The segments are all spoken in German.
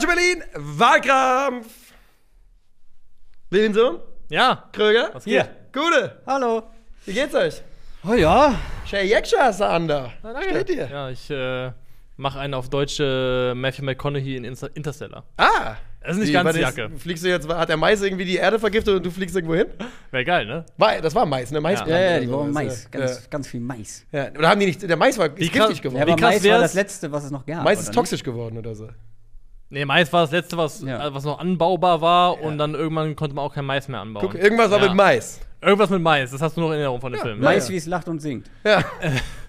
Culture Berlin, Wahlkampf. Willensohn, Ja, Kröger, was geht? Gute, Hallo. wie geht's euch? Oh ja. Shay Jekscha hast du an da. Na, danke. Steht dir. Ja, ich äh, mache einen auf deutsche Matthew McConaughey in Inter Interstellar. Ah. Das ist nicht Wie, ganz die Jacke. Fliegst du jetzt, hat der Mais irgendwie die Erde vergiftet und du fliegst irgendwo hin? Wäre geil, ne? Das war Mais, ne? Mais Ja. Ja, ja, die brauchen Mais. ja. Ganz, ganz viel Mais. Ja. ja. Oder haben die nicht, der Mais war ist Wie krass- giftig Ja, geworden. aber Wie krass Mais war das letzte, was es noch gab. Mais ist nicht? toxisch geworden oder so. Nee, Mais war das letzte, was, Ja. äh, was noch anbaubar war und dann irgendwann konnte man auch kein Mais mehr anbauen. Guck, irgendwas war Ja. mit Mais. Irgendwas mit Mais, das hast du noch in Erinnerung von dem Film. Mais, Ja. wie es lacht und singt. Ja.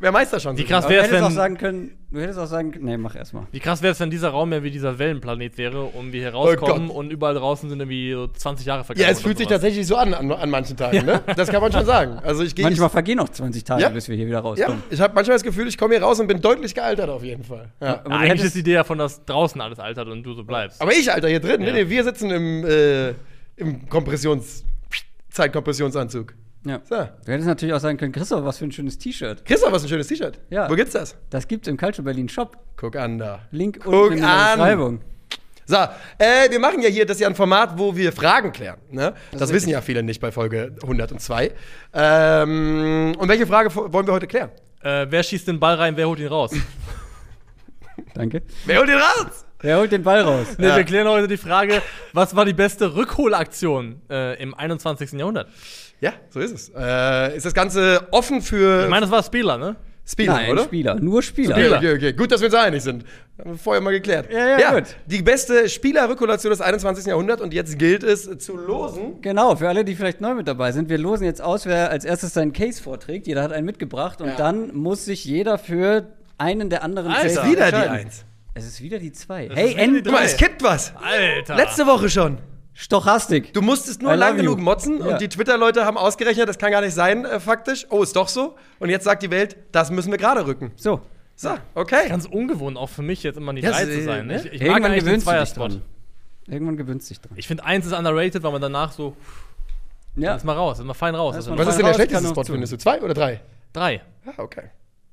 Wer Meister schon? Wie krass Aber du wär's, hättest auch wenn, sagen können, du hättest auch sagen können, nee, mach erstmal. wie krass wäre es, wenn dieser Raum mehr wie dieser Wellenplanet wäre und wir hier Oh rauskommen Gott. und überall draußen sind irgendwie so 20 Jahre vergangen. Ja, es fühlt sich sowas. tatsächlich so an, an an manchen Tagen, ne? Das kann man schon sagen. Also ich gehe Manchmal vergehen noch 20 Tage, Ja. bis wir hier wieder Ja, rauskommen. ich habe manchmal das Gefühl, ich komme hier raus und bin deutlich gealtert auf jeden Fall. Ja. Aber Ja, du eigentlich hättest- ist die Idee ja von, dass draußen alles altert und du so bleibst. Aber ich, Alter, hier drin. Ja. Nee, nee, wir sitzen im, äh, im Kompressions... Zeitkompressionsanzug. Ja. So. Du hättest natürlich auch sagen können, Christoph, was für ein schönes T-Shirt. Christoph, was ein schönes T-Shirt. Ja. Wo gibt's das? Das gibt's im Culture Berlin Shop. Guck an da. Link Guck unten in der an. Beschreibung. So, äh, wir machen ja hier, das ist ja ein Format, wo wir Fragen klären. Ne? Das, ist wissen ja viele nicht bei Folge 102. Ähm, und welche Frage wollen wir heute klären? Äh, wer schießt den Ball rein, wer holt ihn raus? Danke. Wer holt den raus? Wer holt den Ball raus? Nee, Ja. wir klären heute die Frage, was war die beste Rückholaktion äh, im 21. Jahrhundert? Ja, so ist es. Äh, ist das Ganze offen für Ich meine, das war Spieler, ne? Spieler, Nein, oder? Spieler. Nur Spieler. Okay, okay, okay. Gut, dass wir uns einig sind. Haben wir vorher mal geklärt. Ja, ja, gut. Die beste Spielerrückholation des 21. Jahrhunderts und jetzt gilt es zu losen. Genau, für alle, die vielleicht neu mit dabei sind. Wir losen jetzt aus, wer als erstes seinen Case vorträgt. Jeder hat einen mitgebracht und Ja. dann muss sich jeder für einen der anderen Alter. Ist Wieder die. Eins. Es ist wieder die zwei. ist Hey, wieder die endlich! Guck mal, es kippt was. Alter! Letzte Woche schon. Stochastik. Du musstest I nur lang genug you. motzen Ja. und die Twitter-Leute haben ausgerechnet, das kann gar nicht sein, äh, faktisch. Oh, ist doch so. Und jetzt sagt die Welt, das müssen wir gerade rücken. So, So, okay. Ganz ungewohnt auch für mich jetzt immer die Ja, drei es, zu sein. ne? Ich, ich mag irgendwann den du dich Zweierspot. dran. Irgendwann gewöhnst du dich dran. Ich finde, eins ist underrated, weil man danach so, Ja, lass mal raus, lass mal fein raus. Sind Was ist denn der schlechteste Spot, findest du? Zwei oder drei? drei. Ah, okay.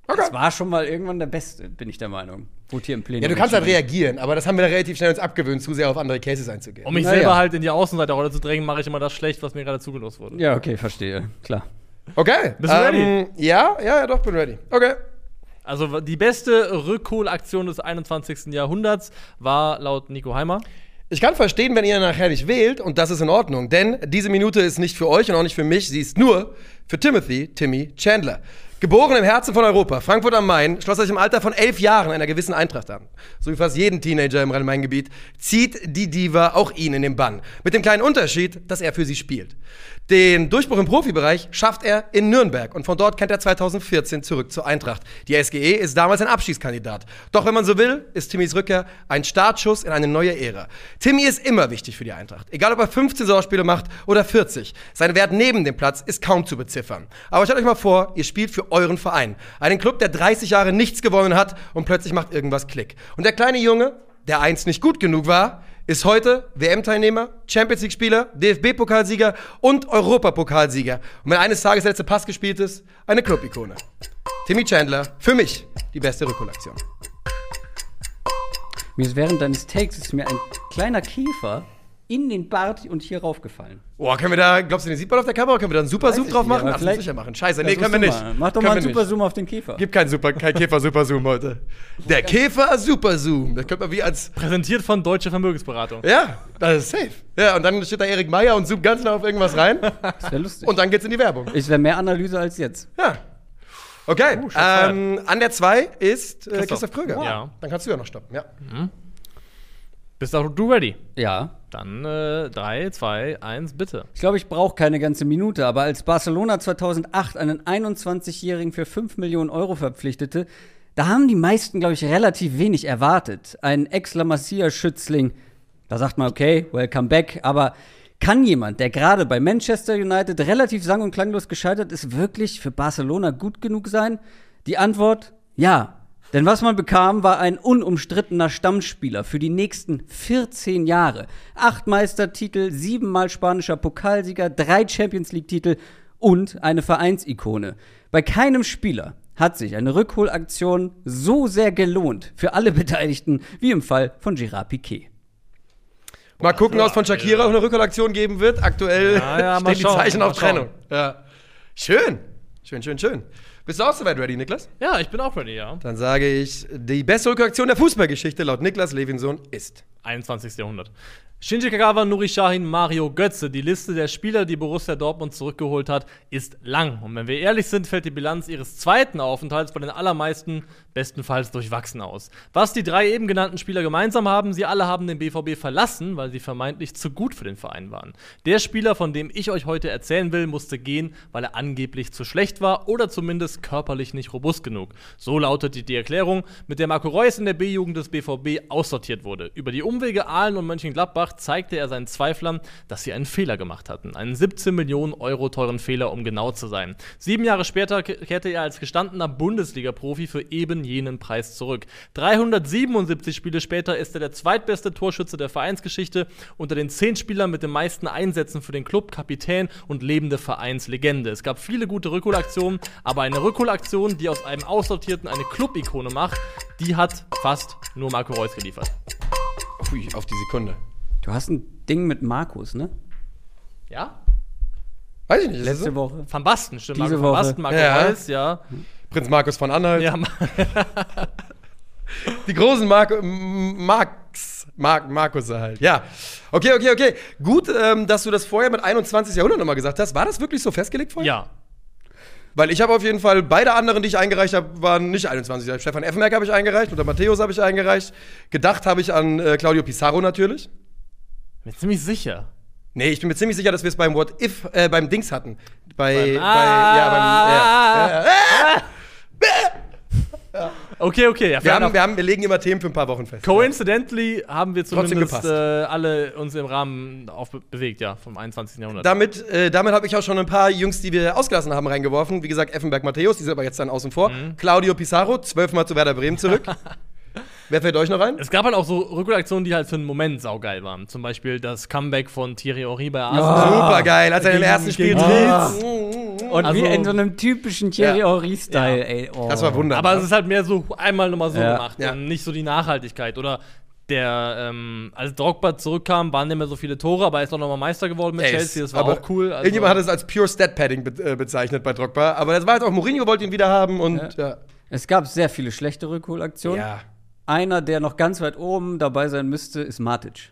Das Okay. war schon mal irgendwann der Beste, bin ich der Meinung. Wurde hier im Plenum. Ja, du kannst halt reagieren, aber das haben wir relativ schnell uns abgewöhnt, zu sehr auf andere Cases einzugehen. Um mich Na selber halt in die Außenseiterrolle zu drängen, mache ich immer das schlecht, was mir gerade zugelost wurde. Ja, okay, verstehe. Klar. Okay. Bist du ähm, Ja, ja, ja, doch, bin ready. Okay. Also die beste Rückholaktion des 21. Jahrhunderts war laut Nico Heimer. Ich kann verstehen, wenn ihr nachher nicht wählt, und das ist in Ordnung, denn diese Minute ist nicht für euch und auch nicht für mich, sie ist nur für Timothy, Timmy Chandler. Geboren im Herzen von Europa, Frankfurt am Main, schloss er sich im Alter von elf Jahren einer gewissen Eintracht an. So wie fast jeden Teenager im Rhein-Main-Gebiet zieht die Diva auch ihn in den Bann. Mit dem kleinen Unterschied, dass er für sie spielt. Den Durchbruch im Profibereich schafft er in Nürnberg und von dort kennt er 2014 zurück zur Eintracht. Die SGE ist damals ein Abschiedskandidat. Doch wenn man so will, ist Timmys Rückkehr ein Startschuss in eine neue Ära. Timmy ist immer wichtig für die Eintracht. Egal ob er 15 Saisonspiele macht oder 40. Sein Wert neben dem Platz ist kaum zu beziffern. Aber stellt euch mal vor, ihr spielt für euren Verein. Einen Club, der 30 Jahre nichts gewonnen hat und plötzlich macht irgendwas Klick. Und der kleine Junge, der einst nicht gut genug war, ist heute WM-Teilnehmer, Champions League-Spieler, DFB-Pokalsieger und Europapokalsieger. Und wenn eines Tages der letzte Pass gespielt ist, eine Club-Ikone. Timmy Chandler, für mich die beste Rückholaktion. Während deines Takes ist mir ein kleiner Käfer in den Bart und hier raufgefallen. Boah, können wir da, glaubst du, den sieht man auf der Kamera? Können wir da einen Super Zoom drauf machen? Ach, vielleicht- ja machen. Scheiße, nee, können wir nicht. mal. Mach doch Können mal einen. Super Zoom auf den Käfer. Gibt keinen Super, kein Käfer Super Zoom heute. Der Käfer Super Zoom. Das könnte man wie als Präsentiert von Deutsche Vermögensberatung. ja, das ist safe. Ja, und dann steht da Erik Meyer und zoomt ganz nah auf irgendwas rein Das wäre lustig. und dann geht's in die Werbung. es wäre mehr Analyse als jetzt. Ja. Okay. Uh, ähm, an der 2 ist äh, Christoph. Christoph Kröger. Ja. Dann kannst du ja noch stoppen. Ja. Bist auch du ready? Ja. Dann 3, 2, 1, bitte. Ich glaube, ich brauche keine ganze Minute, aber als Barcelona 2008 einen 21-Jährigen für 5 Millionen Euro verpflichtete, da haben die meisten, glaube ich, relativ wenig erwartet. Ein ex-La Masia-Schützling, da sagt man, okay, welcome back, aber kann jemand, der gerade bei Manchester United relativ sang- und klanglos gescheitert ist, wirklich für Barcelona gut genug sein? Die Antwort, ja. Denn was man bekam, war ein unumstrittener Stammspieler für die nächsten 14 Jahre. Acht Meistertitel, siebenmal spanischer Pokalsieger, drei Champions League-Titel und eine Vereinsikone. Bei keinem Spieler hat sich eine Rückholaktion so sehr gelohnt für alle Beteiligten wie im Fall von Gérard Piquet. Mal gucken, ob es von Shakira auch eine Rückholaktion geben wird. Aktuell Ja, ja, stehen die Zeichen auf Trennung. Ja. Schön. Schön, schön, schön. Bist du auch soweit ready, Niklas? Ja, ich bin auch ready, ja. Dann sage ich, die beste Rückholaktion der Fußballgeschichte laut Niklas Levinson ist. 21. Jahrhundert. Shinji Kagawa, Nuri Sahin, Mario Götze. Die Liste der Spieler, die Borussia Dortmund zurückgeholt hat, ist lang. Und wenn wir ehrlich sind, fällt die Bilanz ihres zweiten Aufenthalts bei den allermeisten bestenfalls durchwachsen aus. Was die drei eben genannten Spieler gemeinsam haben, sie alle haben den BVB verlassen, weil sie vermeintlich zu gut für den Verein waren. Der Spieler, von dem ich euch heute erzählen will, musste gehen, weil er angeblich zu schlecht war oder zumindest körperlich nicht robust genug. So lautet die Erklärung, mit der Marco Reus in der B-Jugend des BVB aussortiert wurde. Über die Umwege Aalen und Mönchengladbach zeigte er seinen Zweiflern, dass sie einen Fehler gemacht hatten. Einen 17 Millionen Euro teuren Fehler, um genau zu sein. Sieben Jahre später kehrte er als gestandener Bundesliga-Profi für eben jenen Preis zurück. 377 Spiele später ist er der zweitbeste Torschütze der Vereinsgeschichte, unter den zehn Spielern mit den meisten Einsätzen für den Club, Kapitän und lebende Vereinslegende. Es gab viele gute Rückholaktionen, aber eine Rückholaktion, die aus einem Aussortierten eine Club-Ikone macht, die hat fast nur Marco Reus geliefert. Hui, auf die Sekunde. Du hast ein Ding mit Markus, ne? Ja? Weiß ich nicht. Letzte so? Woche. Van Basten, stimmt. Diese Marco van Woche. Basten, Marco Ja. Reus, ja. Prinz Markus von Anhalt. ja. Die großen Mark M- Marks. Mark Markus halt. Ja. Okay, okay, okay. Gut, ähm, dass du das vorher mit 21. Jahrhundert nochmal gesagt hast. War das wirklich so festgelegt vorher? ja. Weil ich habe auf jeden Fall, beide anderen, die ich eingereicht habe, waren nicht 21. Stefan Effenberg habe ich eingereicht oder Matthäus habe ich eingereicht. Gedacht habe ich an äh, Claudio Pizarro natürlich. Bin ziemlich sicher. Nee, ich bin mir ziemlich sicher, dass wir es beim What If, äh, beim Dings hatten. Bei, bei, Ah. ja, beim, ja, ja, ja. Okay, okay. Ja, Wir, haben, wir, haben, wir legen immer Themen für ein paar Wochen fest. Coincidentally haben wir zumindest äh, alle uns im Rahmen auf bewegt, ja, vom 21. Jahrhundert. Damit, äh, damit habe ich auch schon ein paar Jungs, die wir ausgelassen haben, reingeworfen. Wie gesagt, Effenberg Matthäus, die sind aber jetzt dann außen vor. Mhm. Claudio Pizarro, zwölfmal zu Werder Bremen zurück. Wer fällt euch noch ein? es gab halt auch so Rückaktionen, die halt für einen Moment saugeil waren. Zum Beispiel das Comeback von Thierry Henry bei Arsenal. Super geil, als er im ersten Spiel tritt. Und Also- wie in so einem typischen Thierry Ja. Henry-Style, Ja. ey. Oh. Das war wunderbar. Aber es ist halt mehr so einmal nochmal so Ja. gemacht Ja. und nicht so die Nachhaltigkeit. Oder der, ähm, als Drogba zurückkam, waren nicht mehr so viele Tore, aber er ist auch nochmal Meister geworden mit Ey, Chelsea. Das war aber auch cool. Also, Irgendjemand hat es als Pure Stat Padding be äh, bezeichnet bei Drogba. Aber das war jetzt auch Mourinho wollte ihn wieder haben und ja. Es gab sehr viele schlechte Rückholaktionen. ja. Einer, der noch ganz weit oben dabei sein müsste, ist Matic.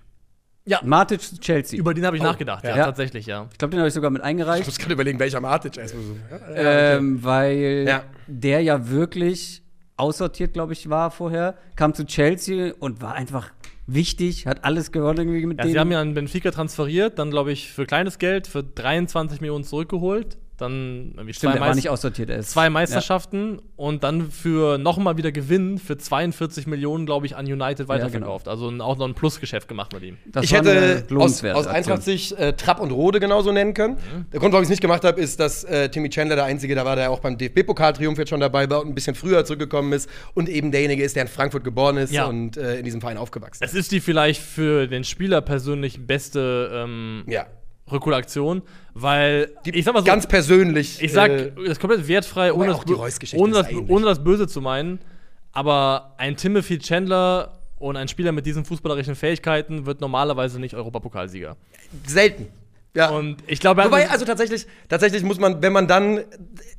Ja, Matic zu Chelsea. über den habe ich nachgedacht, ja, Ja. tatsächlich, ja. ich glaube, den habe ich sogar mit Ich eingereicht. muss gerade überlegen, welcher Matic erstmal so. Ja, Ähm, weil Ja. der ja wirklich aussortiert, glaube ich, war vorher, kam zu Chelsea und war einfach wichtig, hat alles gewonnen irgendwie mit Ja, denen. sie haben ja an Benfica transferiert, dann glaube ich für kleines Geld, für 23 Millionen zurückgeholt, dann irgendwie Stimmt, der war Meist- nicht aussortiert. Er ist, zwei Meisterschaften und dann für nochmal wieder Gewinn für 42 Millionen, glaube ich, an United weiterverkauft. Also ein- auch noch ein Plusgeschäft gemacht mit ihm. Ja, das ich hätte aus, aus. Eintracht Sicht äh, Trapp und Rode genauso nennen können. Der Grund, warum ich es nicht gemacht habe, ist, dass äh, Timmy Chandler der Einzige da war, der auch beim DFB-Pokaltriumph jetzt schon dabei war und ein bisschen früher zurückgekommen ist und eben derjenige ist, der in Frankfurt geboren ist Ja. und äh, in diesem Verein aufgewachsen Es ist die vielleicht für den Spieler persönlich beste ähm, Ja. Rückholaktion, weil Die, ich sag mal so, ganz persönlich. ich sag, äh, das ist komplett wertfrei, ohne, das, ohne, das, ohne das Böse zu meinen, aber ein Timothy Chandler und ein Spieler mit diesen fußballerischen Fähigkeiten wird normalerweise nicht Europapokalsieger. selten. Ja. Und ich glaube, Wobei, also tatsächlich, tatsächlich muss man, wenn man dann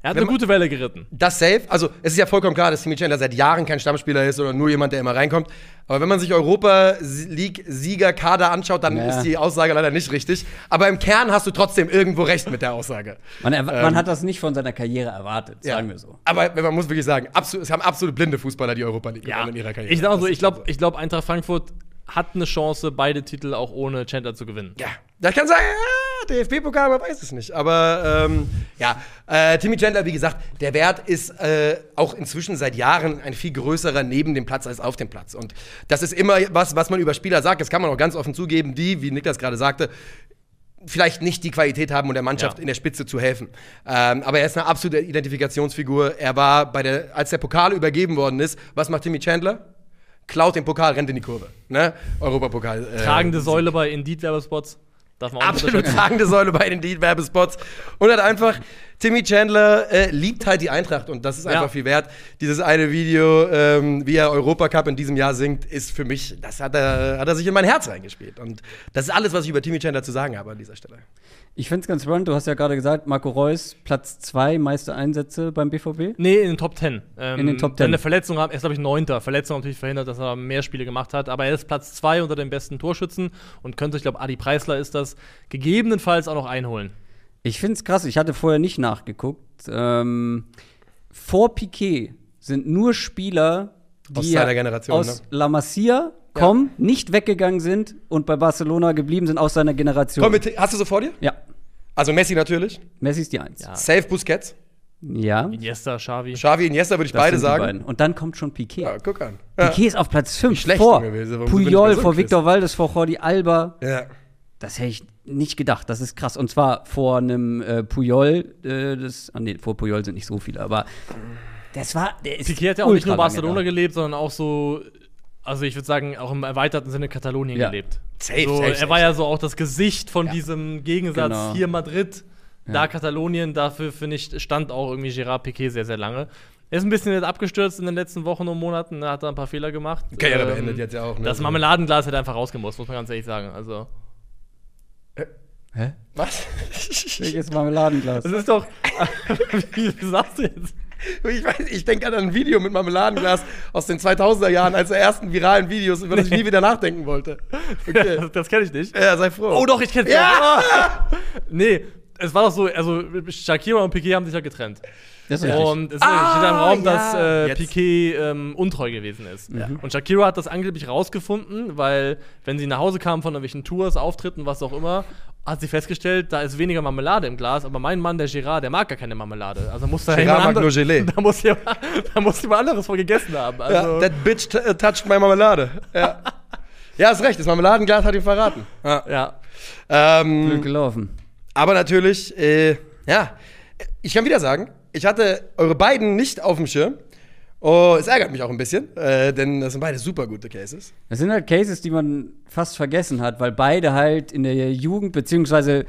er hat eine man- gute Welle geritten. das safe, also es ist ja vollkommen klar, dass Timmy Chandler seit Jahren kein Stammspieler ist oder nur jemand, der immer reinkommt. Aber wenn man sich Europa League Sieger Kader anschaut, dann Ja. ist die Aussage leider nicht richtig. Aber im Kern hast du trotzdem irgendwo recht mit der Aussage. Man, erwa- man hat das nicht von seiner Karriere erwartet, sagen wir so. Aber man muss wirklich sagen, absolut, es haben absolut blinde Fußballer die Europa League gewonnen in ihrer Karriere. Ich sag mal so, Das ich glaube, ich glaub, Eintracht Frankfurt hat eine Chance, beide Titel auch ohne Chandler zu gewinnen. Ja, das kann sein, ja, DFB-Pokal, man weiß es nicht. Aber ähm, ja, äh, Timmy Chandler, wie gesagt, der Wert ist äh, auch inzwischen seit Jahren ein viel größerer neben dem Platz als auf dem Platz. Und das ist immer was, was man über Spieler sagt. Das kann man auch ganz offen zugeben, die, wie Niklas gerade sagte, vielleicht nicht die Qualität haben, um der Mannschaft Ja. in der Spitze zu helfen. Ähm, aber er ist eine absolute Identifikationsfigur. Er war bei der, als der Pokal übergeben worden ist, was macht Timmy Chandler? Klaut den Pokal, rennt in die Kurve. Ne? Europapokal. äh, Tragende Säule bei Indeed-Werbespots. Darf man auch absolut tragende Säule bei den Lead-Werbespots. Und hat einfach Timmy Chandler äh, liebt halt die Eintracht und das ist Ja. einfach viel wert. Dieses eine Video, ähm, wie er Europacup in diesem Jahr singt, ist für mich, das hat er, hat er sich in mein Herz reingespielt. Und das ist alles, was ich über Timmy Chandler zu sagen habe an dieser Stelle. Ich finde es ganz spannend, du hast ja gerade gesagt, Marco Reus, Platz 2, meiste Einsätze beim BVB. Nee, in den Top 10. Ähm, In den Top 10. Seine Verletzung haben, er ist, glaube ich, Neunter. Verletzung hat natürlich verhindert, dass er mehr Spiele gemacht hat. Aber er ist Platz 2 unter den besten Torschützen und könnte, ich glaube, Adi Preisler ist das, gegebenenfalls auch noch einholen. Ich finde es krass, ich hatte vorher nicht nachgeguckt. Ähm, vor Piquet sind nur Spieler, die Aus seiner Generation, aus ne? La Masia kommen, nicht weggegangen sind und bei Barcelona geblieben sind aus seiner Generation. Komm, mit, hast du so vor dir? ja, Also Messi natürlich. Messi ist die Eins. Ja. Safe Busquets. Ja, Iniesta, Xavi. Xavi, Iniesta würde ich das beide sagen. beiden. Und dann kommt schon Piquet. Ja, guck an. Ja. Piquet ist auf Platz 5 schlecht vor gewesen, Puyol, vor? Victor Valdes, vor Jordi Alba. ja. Das hätte ich nicht gedacht. Das ist krass. Und zwar vor einem äh, Puyol. Äh, das, ah, nee, vor Puyol sind nicht so viele, aber das war. Der ist Piquet hat ja auch nicht nur Barcelona da. gelebt, sondern auch so, also ich würde sagen, auch im erweiterten Sinne Katalonien Ja. gelebt. Safe, so, safe, er safe, war ja safe. so auch das Gesicht von diesem Gegensatz Genau. hier Madrid, da Ja. Katalonien. Dafür, finde ich, stand auch irgendwie Gerard Piquet sehr, sehr lange. Er ist ein bisschen jetzt abgestürzt in den letzten Wochen und Monaten, er hat da ein paar Fehler gemacht. Karriere Ähm, beendet jetzt ja auch. Ne? Das Marmeladenglas hätte einfach rausgemusst, muss man ganz ehrlich sagen. Also, Hä? Was? Welches Marmeladenglas? das ist doch. Wie sagst du jetzt? Ich, weiß, ich denke an ein Video mit Marmeladenglas aus den 2000er Jahren, als der ersten viralen Videos, über das ich nie wieder nachdenken wollte. Okay. Das, das kenne ich nicht. Ja, sei froh. Oh doch, ich kenn's Ja! ja. Nee, es war doch so, also Shakira und Piquet haben sich ja getrennt. Das ist richtig. Und es Ah, steht da im Raum, ja. dass äh, Jetzt. Piquet ähm, untreu gewesen ist. Und Shakira hat das angeblich rausgefunden, weil, wenn sie nach Hause kam von irgendwelchen Tours, Auftritten, was auch immer, hat sie festgestellt, da ist weniger Marmelade im Glas, aber mein Mann, der Gerard, der mag gar keine Marmelade. Also muss da jemand mag nur Gelee. Da muss jemand, da muss jemand anderes von gegessen haben. Also, Ja, that bitch äh, touched my Marmelade. Ja. ja, hast recht, das Marmeladenglas hat ihn verraten. Ja. ja. Ähm, Blöd gelaufen. aber natürlich, äh, ja, ich kann wieder sagen, ich hatte eure beiden nicht auf dem Schirm. Oh, es ärgert mich auch ein bisschen, äh, denn das sind beide super gute Cases. Das sind halt Cases, die man fast vergessen hat, weil beide halt in der Jugend, beziehungsweise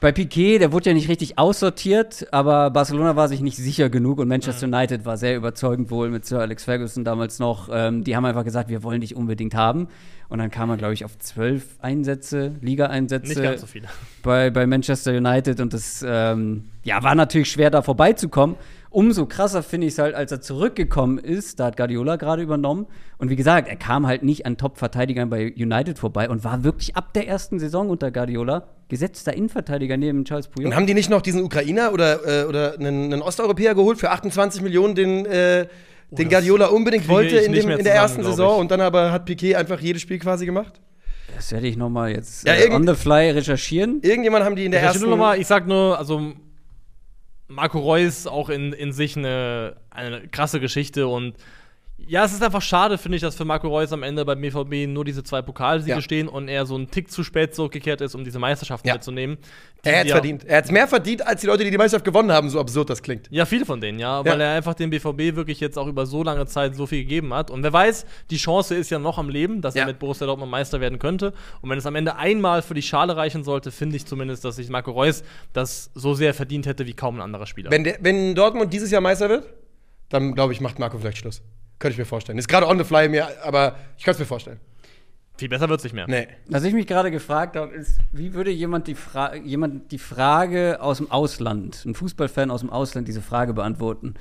bei Piquet, der wurde ja nicht richtig aussortiert, aber Barcelona war sich nicht sicher genug und Manchester United war sehr überzeugend wohl mit Sir Alex Ferguson damals noch. Ähm, die haben einfach gesagt, wir wollen dich unbedingt haben. Und dann kam er, glaube ich, auf zwölf Einsätze, Liga-Einsätze Nicht ganz so viele. bei, bei Manchester United und das ähm, ja, war natürlich schwer, da vorbeizukommen. Umso krasser finde ich es halt, als er zurückgekommen ist, da hat Guardiola gerade übernommen. Und wie gesagt, er kam halt nicht an Top-Verteidigern bei United vorbei und war wirklich ab der ersten Saison unter Guardiola gesetzter Innenverteidiger neben Charles Puyol. Und haben die nicht noch diesen Ukrainer oder, äh, oder einen, einen Osteuropäer geholt für 28 Millionen, den, äh, den Guardiola unbedingt wollte in, dem, in der ersten Saison ich. und dann aber hat Piquet einfach jedes Spiel quasi gemacht? Das werde ich noch mal jetzt Ja, äh, on the fly recherchieren. Irgendjemand haben die in der ersten. nur noch mal, ich sag nur, also Marco Reus auch in, in sich eine, eine krasse Geschichte und ja, es ist einfach schade, finde ich, dass für Marco Reus am Ende beim BVB nur diese zwei Pokalsiege Ja. stehen und er so einen Tick zu spät zurückgekehrt ist, um diese Meisterschaften Ja. mitzunehmen. er hat es ja, verdient. Er hat es mehr verdient als die Leute, die die Meisterschaft gewonnen haben, so absurd das klingt. Ja, viele von denen, ja, Ja. weil er einfach dem BVB wirklich jetzt auch über so lange Zeit so viel gegeben hat. Und wer weiß, die Chance ist ja noch am Leben, dass Ja. er mit Borussia Dortmund Meister werden könnte. Und wenn es am Ende einmal für die Schale reichen sollte, finde ich zumindest, dass sich Marco Reus das so sehr verdient hätte wie kaum ein anderer Spieler. Wenn, der, wenn Dortmund dieses Jahr Meister wird, dann glaube ich, macht Marco vielleicht Schluss. Könnte ich mir vorstellen. Ist gerade on the fly mir, aber ich kann es mir vorstellen. Viel besser wird es nicht mehr. Nee. Was ich mich gerade gefragt habe, ist, wie würde jemand die, Fra jemand die Frage aus dem Ausland, ein Fußballfan aus dem Ausland, diese Frage beantworten?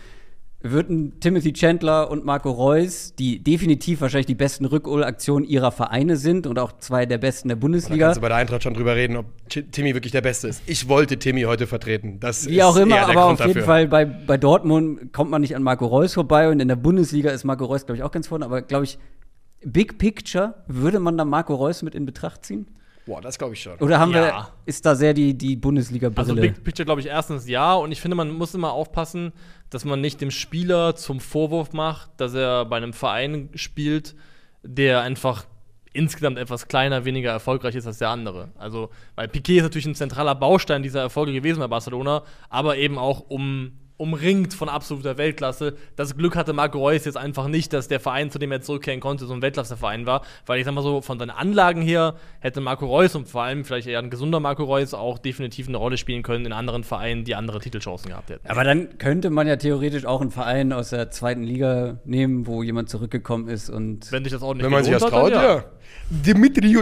Würden Timothy Chandler und Marco Reus, die definitiv wahrscheinlich die besten Rückholaktionen ihrer Vereine sind und auch zwei der besten der Da Bundesliga, kannst du bei der Eintracht schon drüber reden, ob Timmy wirklich der Beste ist. Ich wollte Timmy heute vertreten. Das wie auch immer, aber Grund auf jeden dafür. Fall bei, bei Dortmund kommt man nicht an Marco Reus vorbei und in der Bundesliga ist Marco Reus, glaube ich, auch ganz vorne, aber glaube ich, Big Picture, würde man da Marco Reus mit in Betracht ziehen? Boah, das glaube ich schon. Oder haben Ja. wir, ist da sehr die, die Bundesliga-Brille? Also Big Picture glaube ich erstens ja und ich finde, man muss immer aufpassen, dass man nicht dem Spieler zum Vorwurf macht, dass er bei einem Verein spielt, der einfach insgesamt etwas kleiner, weniger erfolgreich ist als der andere. Also, weil Piquet ist natürlich ein zentraler Baustein dieser Erfolge gewesen bei Barcelona, aber eben auch um umringt von absoluter Weltklasse. Das Glück hatte Marco Reus jetzt einfach nicht, dass der Verein, zu dem er zurückkehren konnte, so ein Weltklasseverein war. Weil ich sag mal so, von seinen Anlagen her hätte Marco Reus und vor allem vielleicht eher ein gesunder Marco Reus auch definitiv eine Rolle spielen können in anderen Vereinen, die andere Titelchancen gehabt hätten. Aber dann könnte man ja theoretisch auch einen Verein aus der zweiten Liga nehmen, wo jemand zurückgekommen ist und. Wenn dich das ordentlich Wenn man sich das traut, hat, dann ja. Dmitri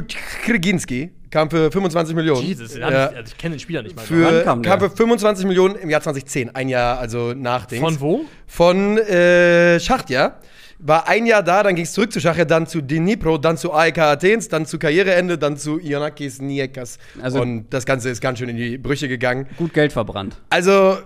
Kriginski kam für 25 Millionen. Jesus, ich, also ich kenne den Spieler nicht mal. Für, kam, kam für 25 Millionen im Jahr 2010, ein Jahr also nach Dings. Von wo? Von äh, Schachtja. War ein Jahr da, dann ging es zurück zu Schachtja, dann zu Dnipro, dann zu AEK Athens, dann zu Karriereende, dann zu Ionakis Niekas. Also- Und das Ganze ist ganz schön in die Brüche gegangen. gut Geld verbrannt. Also,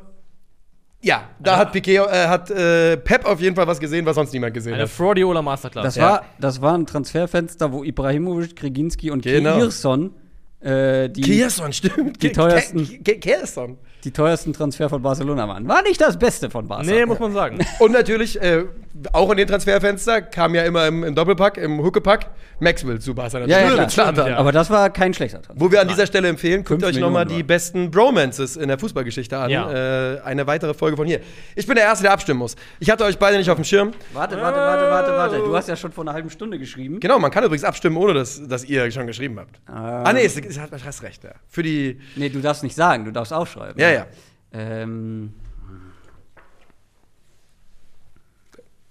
ja, da hat Piquet, äh, hat äh, Pep auf jeden Fall was gesehen, was sonst niemand gesehen Eine hat. Fraudiola Masterclass. Das, Ja. war, das war ein Transferfenster, wo Ibrahimovic, Kriginski und Genau. Kierson äh, die, Kierson, stimmt. die teuersten- Kierson. Die teuersten Transfer von Barcelona waren. War nicht das Beste von Barca. Nee, muss man sagen. Und natürlich, äh, auch in den Transferfenster kam ja immer im, im Doppelpack, im Huckepack, Maxwell zu Barca. ja, ja, klar. Ja. Aber das war kein schlechter Transfer. Wo wir an dieser Stelle empfehlen, guckt euch nochmal die besten Bromances in der Fußballgeschichte an. Ja. Äh, eine weitere Folge von hier. Ich bin der Erste, der abstimmen muss. Ich hatte euch beide nicht auf dem Schirm. Warte, warte, warte, warte, warte. Du hast ja schon vor einer halben Stunde geschrieben. Genau, man kann übrigens abstimmen, ohne dass, dass ihr schon geschrieben habt. Ah. Ah, nee, es, es hat, hast recht. Ja. Für die. Nee, du darfst nicht sagen, du darfst aufschreiben. Ja, ja. Ähm,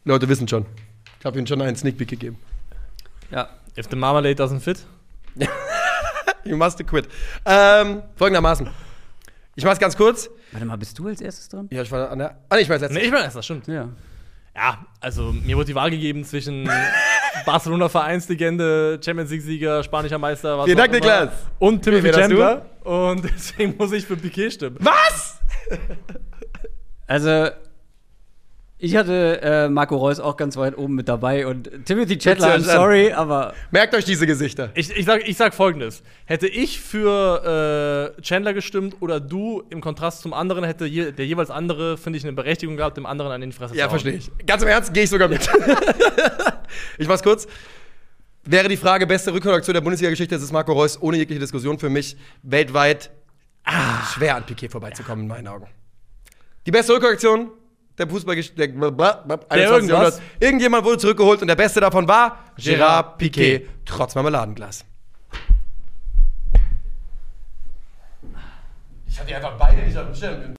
Leute wissen schon. Ich habe ihnen schon einen Sneak Peek gegeben. ja. If the marmalade doesn't fit. You must quit. Ähm, folgendermaßen. Ich mach's ganz kurz. Warte mal, bist du als erstes dran? Ja, ich war an der. Ah, nee, ich war jetzt letzter. Nee, ich meine, das stimmt. Ja. Ja, also mir wurde die Wahl gegeben zwischen Barcelona Vereinslegende, Champions League-Sieger, spanischer Meister, was Vielen Dank, immer, Niklas. Und Timothy? Chandler. Und deswegen muss ich für Piquet stimmen. Was? Also, ich hatte äh, Marco Reus auch ganz weit oben mit dabei und Timothy Chandler, I'm sorry, aber Merkt euch diese Gesichter. Ich, ich, sag, ich sag folgendes: Hätte ich für äh, Chandler gestimmt oder du im Kontrast zum anderen, hätte je, der jeweils andere, finde ich, eine Berechtigung gehabt, dem anderen an den Fresse Ja, zu hauen. verstehe ich. Ganz im Ernst, gehe ich sogar mit. ich mach's kurz. Wäre die Frage beste Rückholaktion der Bundesliga-Geschichte, das ist Marco Reus ohne jegliche Diskussion für mich weltweit ah, schwer an Piquet vorbeizukommen, in meinen Augen. Die beste Rückholaktion der Fußballgeschichte. Der, irgendwas. 21. Jahrhunderts. Irgendjemand wurde zurückgeholt und der beste davon war Gerard Piquet, trotz Marmeladenglas. Ich hatte einfach beide nicht auf dem Schirm.